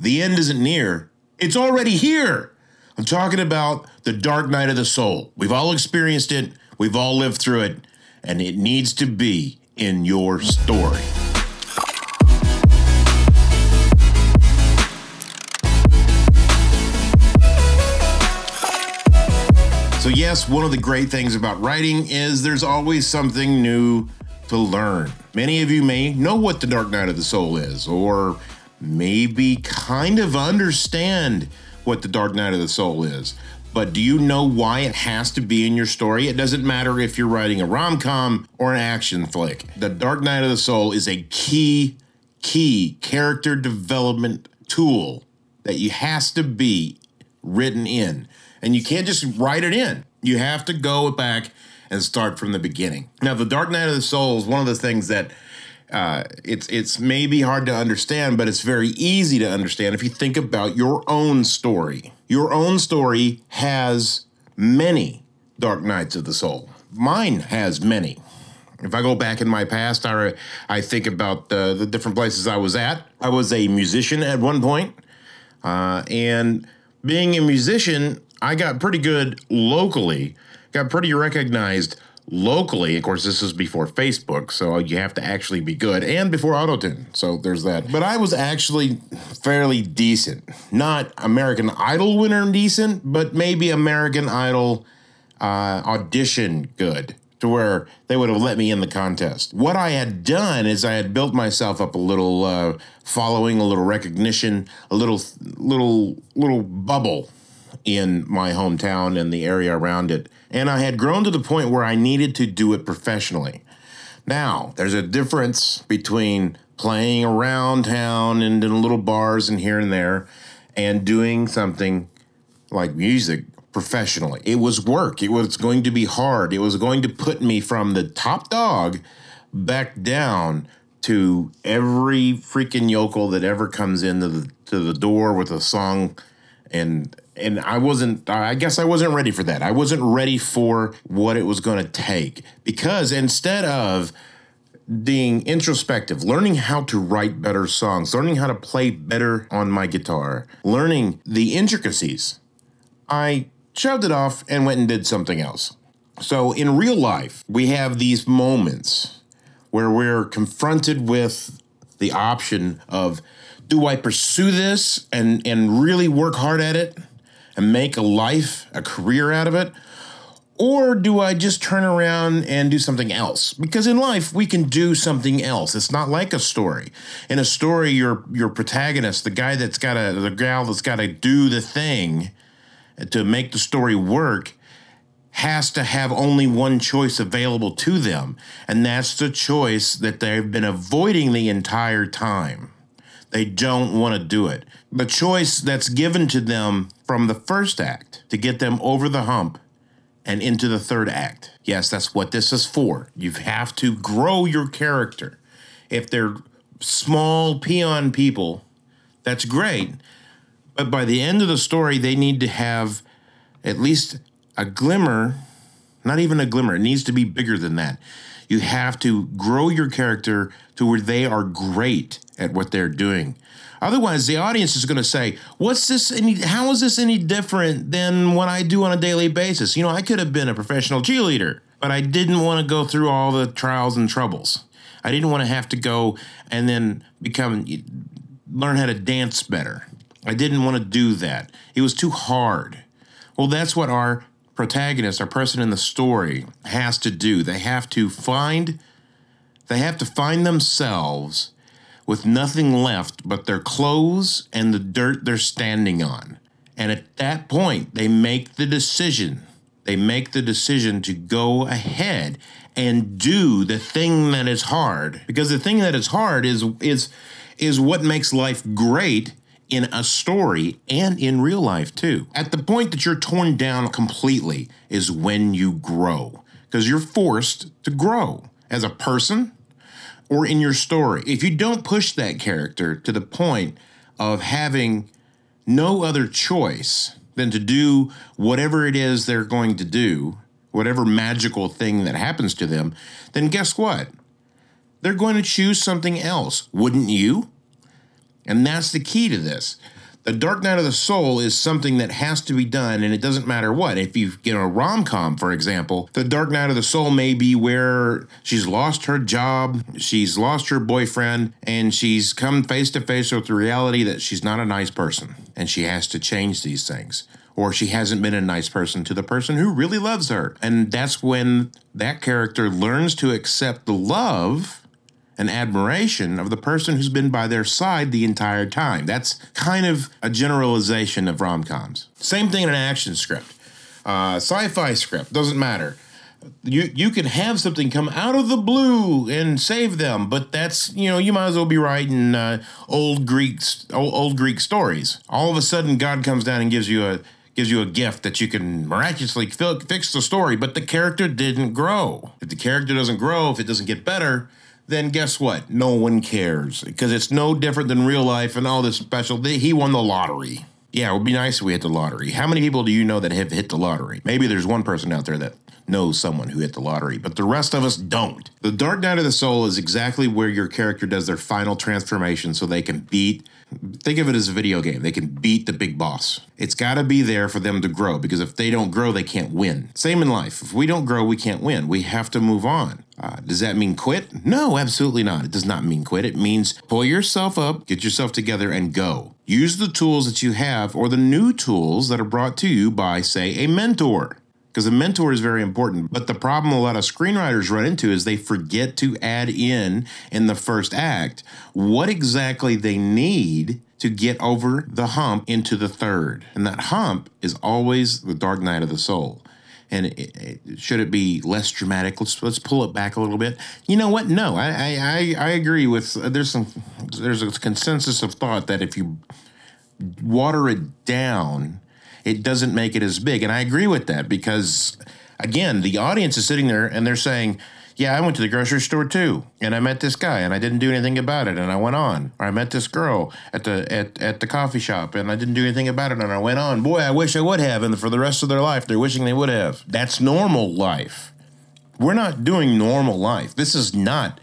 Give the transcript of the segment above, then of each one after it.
the end isn't near, it's already here. I'm talking about the dark night of the soul. We've all experienced it, we've all lived through it, and it needs to be in your story. So, yes, one of the great things about writing is there's always something new to learn. Many of you may know what the Dark Night of the Soul is, or maybe kind of understand what the Dark Night of the Soul is. But do you know why it has to be in your story? It doesn't matter if you're writing a rom com or an action flick. The Dark Night of the Soul is a key, key character development tool that you has to be written in. And you can't just write it in. You have to go back and start from the beginning. Now, the Dark Night of the Soul is one of the things that uh, it's it's maybe hard to understand, but it's very easy to understand if you think about your own story. Your own story has many dark nights of the soul. Mine has many. If I go back in my past, I, I think about the, the different places I was at. I was a musician at one point, uh, and being a musician, I got pretty good locally, got pretty recognized locally. Of course, this is before Facebook, so you have to actually be good, and before Autotune. So there's that. But I was actually fairly decent. Not American Idol winner decent, but maybe American Idol uh, audition good to where they would have let me in the contest. What I had done is I had built myself up a little uh, following, a little recognition, a little little little bubble in my hometown and the area around it. And I had grown to the point where I needed to do it professionally. Now, there's a difference between playing around town and in little bars and here and there and doing something like music professionally. It was work. It was going to be hard. It was going to put me from the top dog back down to every freaking yokel that ever comes into the to the door with a song and and I wasn't I guess I wasn't ready for that. I wasn't ready for what it was going to take because instead of being introspective, learning how to write better songs, learning how to play better on my guitar, learning the intricacies, I shoved it off and went and did something else. So in real life, we have these moments where we're confronted with the option of do I pursue this and and really work hard at it and make a life, a career out of it? Or do I just turn around and do something else? Because in life we can do something else. It's not like a story. In a story, your your protagonist, the guy that's got to the gal that's got to do the thing to make the story work, has to have only one choice available to them, and that's the choice that they've been avoiding the entire time. They don't want to do it. The choice that's given to them from the first act to get them over the hump and into the third act. Yes, that's what this is for. You have to grow your character. If they're small peon people, that's great. But by the end of the story, they need to have at least a glimmer, not even a glimmer, it needs to be bigger than that. You have to grow your character to where they are great at what they're doing. Otherwise, the audience is going to say, "What's this? Any? How is this any different than what I do on a daily basis?" You know, I could have been a professional cheerleader, but I didn't want to go through all the trials and troubles. I didn't want to have to go and then become learn how to dance better. I didn't want to do that. It was too hard. Well, that's what our protagonist, our person in the story, has to do. They have to find they have to find themselves with nothing left but their clothes and the dirt they're standing on. And at that point, they make the decision. They make the decision to go ahead and do the thing that is hard because the thing that is hard is is is what makes life great in a story and in real life too. At the point that you're torn down completely is when you grow because you're forced to grow as a person or in your story. If you don't push that character to the point of having no other choice than to do whatever it is they're going to do, whatever magical thing that happens to them, then guess what? They're going to choose something else, wouldn't you? And that's the key to this. The Dark Night of the Soul is something that has to be done, and it doesn't matter what. If you get a rom com, for example, The Dark Night of the Soul may be where she's lost her job, she's lost her boyfriend, and she's come face to face with the reality that she's not a nice person, and she has to change these things. Or she hasn't been a nice person to the person who really loves her. And that's when that character learns to accept the love and admiration of the person who's been by their side the entire time. That's kind of a generalization of rom coms. Same thing in an action script, uh, sci fi script, doesn't matter. You, you can have something come out of the blue and save them, but that's you know you might as well be writing uh, old Greeks old, old Greek stories. All of a sudden, God comes down and gives you a gives you a gift that you can miraculously fix the story, but the character didn't grow. If the character doesn't grow, if it doesn't get better, then guess what? No one cares because it's no different than real life and all this special. He won the lottery. Yeah, it would be nice if we hit the lottery. How many people do you know that have hit the lottery? Maybe there's one person out there that knows someone who hit the lottery, but the rest of us don't. The Dark Night of the Soul is exactly where your character does their final transformation so they can beat think of it as a video game. They can beat the big boss. It's got to be there for them to grow because if they don't grow, they can't win. Same in life. If we don't grow, we can't win. We have to move on. Uh, does that mean quit? No, absolutely not. It does not mean quit. It means pull yourself up, get yourself together, and go. Use the tools that you have or the new tools that are brought to you by, say, a mentor because a mentor is very important. But the problem a lot of screenwriters run into is they forget to add in in the first act what exactly they need to get over the hump into the third. And that hump is always the dark night of the soul. And it, it, should it be less dramatic? Let's let's pull it back a little bit. You know what? No, I I, I agree with. There's some there's a consensus of thought that if you water it down, it doesn't make it as big. And I agree with that because, again, the audience is sitting there and they're saying, yeah, I went to the grocery store too, and I met this guy, and I didn't do anything about it, and I went on. Or I met this girl at the at, at the coffee shop, and I didn't do anything about it, and I went on. Boy, I wish I would have, and for the rest of their life, they're wishing they would have. That's normal life. We're not doing normal life. This is not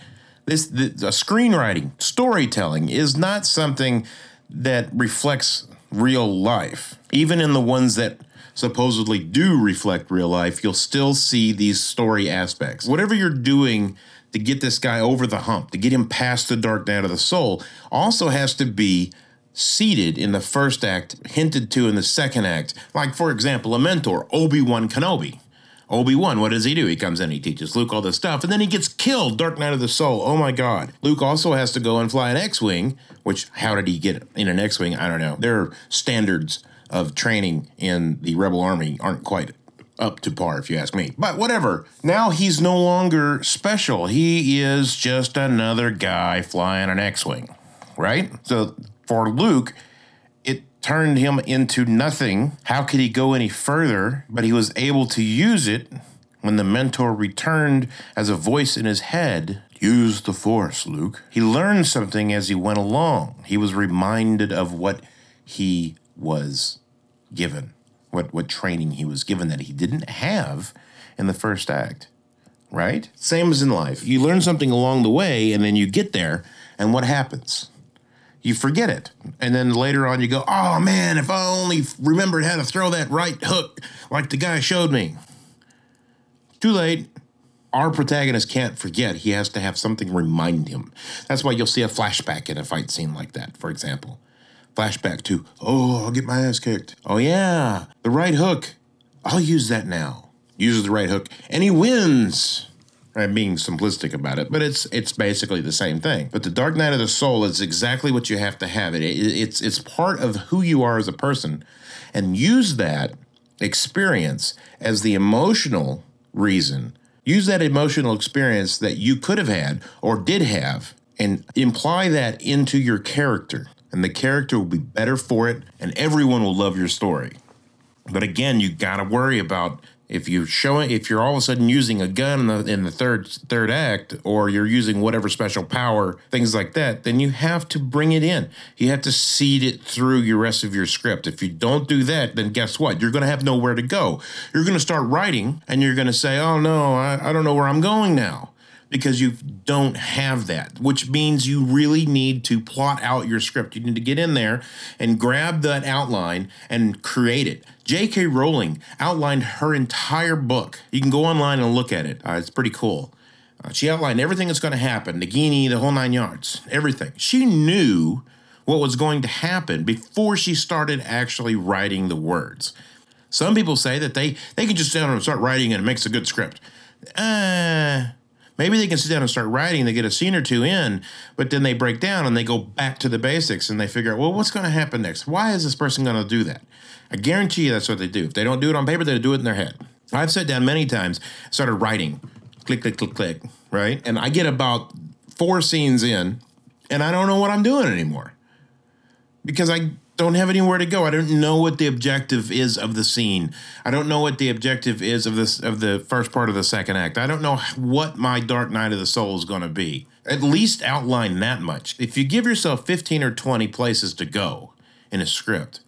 this the, the screenwriting, storytelling is not something that reflects real life. Even in the ones that supposedly do reflect real life, you'll still see these story aspects. Whatever you're doing to get this guy over the hump, to get him past the dark night of the soul, also has to be seated in the first act, hinted to in the second act. Like, for example, a mentor, Obi Wan Kenobi. Obi Wan, what does he do? He comes in, he teaches Luke all this stuff, and then he gets killed. Dark Night of the Soul. Oh my God. Luke also has to go and fly an X Wing, which, how did he get in an X Wing? I don't know. Their standards of training in the Rebel Army aren't quite up to par, if you ask me. But whatever. Now he's no longer special. He is just another guy flying an X Wing, right? So for Luke, turned him into nothing. How could he go any further? But he was able to use it when the mentor returned as a voice in his head. Use the force, Luke. He learned something as he went along. He was reminded of what he was given, what, what training he was given that he didn't have in the first act, right? Same as in life. You learn something along the way, and then you get there, and what happens? You forget it. And then later on, you go, oh man, if I only remembered how to throw that right hook like the guy showed me. Too late. Our protagonist can't forget. He has to have something remind him. That's why you'll see a flashback in a fight scene like that, for example. Flashback to, oh, I'll get my ass kicked. Oh, yeah, the right hook. I'll use that now. Uses the right hook, and he wins. I'm being simplistic about it, but it's it's basically the same thing. But the Dark Night of the Soul is exactly what you have to have. It, it it's it's part of who you are as a person, and use that experience as the emotional reason. Use that emotional experience that you could have had or did have, and imply that into your character, and the character will be better for it, and everyone will love your story. But again, you got to worry about if you show if you're all of a sudden using a gun in the in the third third act, or you're using whatever special power, things like that, then you have to bring it in. You have to seed it through your rest of your script. If you don't do that, then guess what? You're going to have nowhere to go. You're going to start writing, and you're going to say, "Oh no, I, I don't know where I'm going now." Because you don't have that, which means you really need to plot out your script. You need to get in there and grab that outline and create it. J.K. Rowling outlined her entire book. You can go online and look at it. Uh, it's pretty cool. Uh, she outlined everything that's going to happen, the Nagini, the whole nine yards, everything. She knew what was going to happen before she started actually writing the words. Some people say that they they can just sit down and start writing and it makes a good script. Uh, maybe they can sit down and start writing. They get a scene or two in, but then they break down and they go back to the basics and they figure out, well, what's going to happen next? Why is this person going to do that? I guarantee you that's what they do. If they don't do it on paper, they do it in their head. I've sat down many times, started writing, click, click, click, click, right? And I get about four scenes in, and I don't know what I'm doing anymore because I don't have anywhere to go. I don't know what the objective is of the scene. I don't know what the objective is of this of the first part of the second act. I don't know what my Dark Night of the Soul is going to be. At least outline that much. If you give yourself 15 or 20 places to go in a script,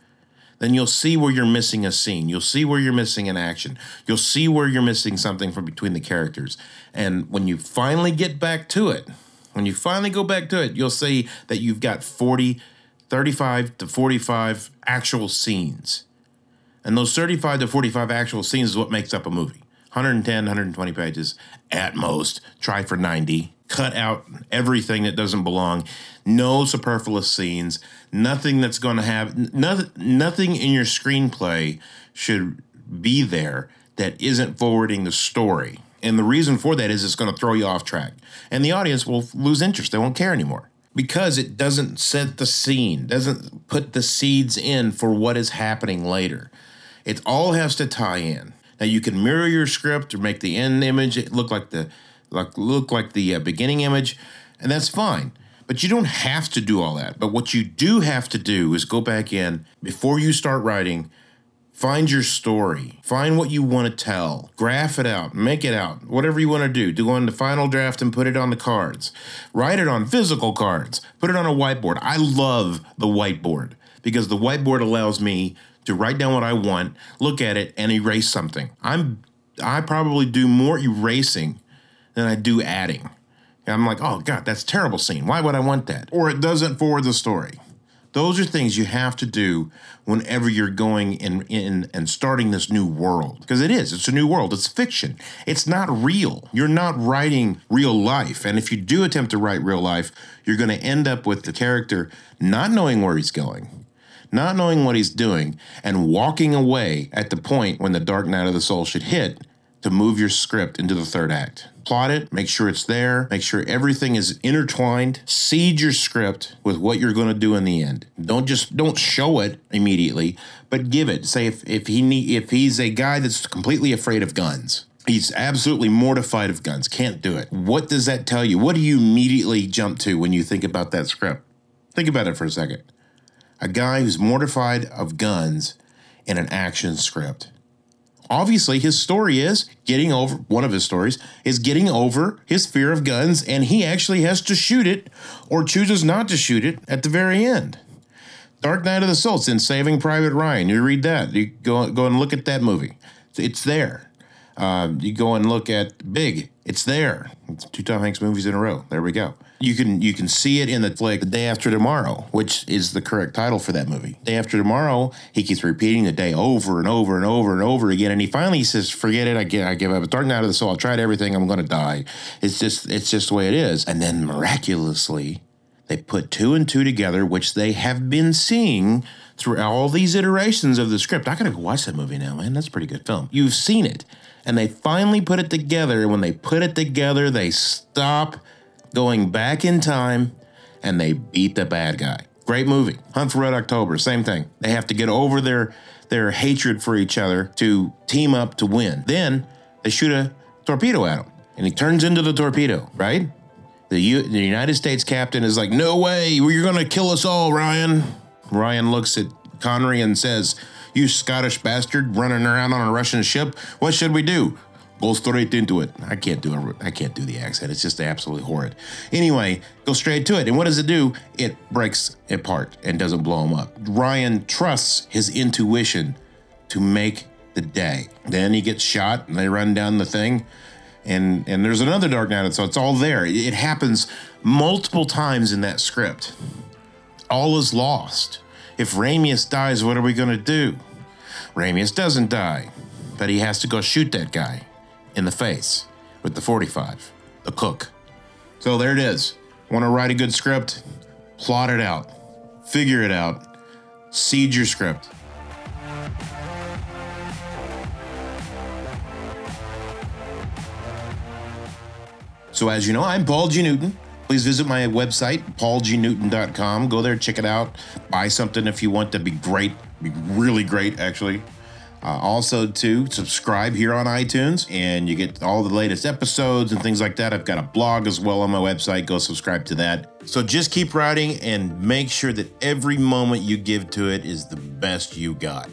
then you'll see where you're missing a scene. You'll see where you're missing an action. You'll see where you're missing something from between the characters. And when you finally get back to it, when you finally go back to it, you'll see that you've got 40 35 to 45 actual scenes. And those 35 to 45 actual scenes is what makes up a movie. 110, 120 pages at most. Try for 90. Cut out everything that doesn't belong. No superfluous scenes. Nothing that's going to have nothing. Nothing in your screenplay should be there that isn't forwarding the story. And the reason for that is it's going to throw you off track, and the audience will lose interest. They won't care anymore because it doesn't set the scene, doesn't put the seeds in for what is happening later. It all has to tie in. Now you can mirror your script or make the end image look like the like look like the uh, beginning image, and that's fine. But you don't have to do all that. But what you do have to do is go back in before you start writing Find your story. Find what you want to tell. Graph it out. Make it out. Whatever you want to do. Do on the final draft and put it on the cards. Write it on physical cards. Put it on a whiteboard. I love the whiteboard because the whiteboard allows me to write down what I want, look at it, and erase something. I'm I probably do more erasing than I do adding. And I'm like, oh God, that's terrible scene. Why would I want that? Or it doesn't forward the story. Those are things you have to do whenever you're going in, in and starting this new world. Because it is, it's a new world. It's fiction. It's not real. You're not writing real life. And if you do attempt to write real life, you're going to end up with the character not knowing where he's going, not knowing what he's doing, and walking away at the point when the dark night of the soul should hit to move your script into the third act. Plot it, make sure it's there, make sure everything is intertwined. Seed your script with what you're going to do in the end. Don't just don't show it immediately, but give it. Say if if he need, if he's a guy that's completely afraid of guns. He's absolutely mortified of guns, can't do it. What does that tell you? What do you immediately jump to when you think about that script? Think about it for a second. A guy who's mortified of guns in an action script obviously his story is getting over one of his stories is getting over his fear of guns and he actually has to shoot it or chooses not to shoot it at the very end. Dark night of the soul in saving private ryan. You read that. You go, go and look at that movie. It's there. Uh, you go and look at big. It's there. It's two tom hanks movies in a row. There we go you can you can see it in the flick the day after tomorrow, which is the correct title for that movie. Day after tomorrow, he keeps repeating the day over and over and over and over again, and he finally says, "Forget it, I give, I give up. It's dark night of the soul. I tried everything. I'm going to die. It's just it's just the way it is." And then miraculously, they put two and two together, which they have been seeing through all these iterations of the script. I gotta go watch that movie now, man. That's a pretty good film. You've seen it, and they finally put it together. And when they put it together, they stop going back in time and they beat the bad guy. Great movie. Hunt for Red October, same thing. They have to get over their their hatred for each other to team up to win. Then they shoot a torpedo at him and he turns into the torpedo, right? The, U- the United States captain is like, "No way, you're going to kill us all, Ryan." Ryan looks at Connery and says, "You Scottish bastard running around on a Russian ship. What should we do? Go straight into it. I can't do it. I can't do the accent. It's just absolutely horrid. Anyway, go straight to it. And what does it do? It breaks apart and doesn't blow him up. Ryan trusts his intuition to make the day. Then he gets shot and they run down the thing. and and there's another Dark Night, so it's all there. It, happens multiple times in that script. All is lost. If Ramius dies, what are we gonna do? Ramius doesn't die, but he has to go shoot that guy in the face with the 45, the cook. So there it is. Want to write a good script? Plot it out, figure it out, seed your script. So, as you know, I'm Paul G. Newton. Please visit my website, paulgnewton.com. Go there, check it out. Buy something if you want. That'd be great. Be really great, actually. Uh, also, to subscribe here on iTunes, and you get all the latest episodes and things like that. I've got a blog as well on my website. Go subscribe to that. So just keep writing and make sure that every moment you give to it is the best you got.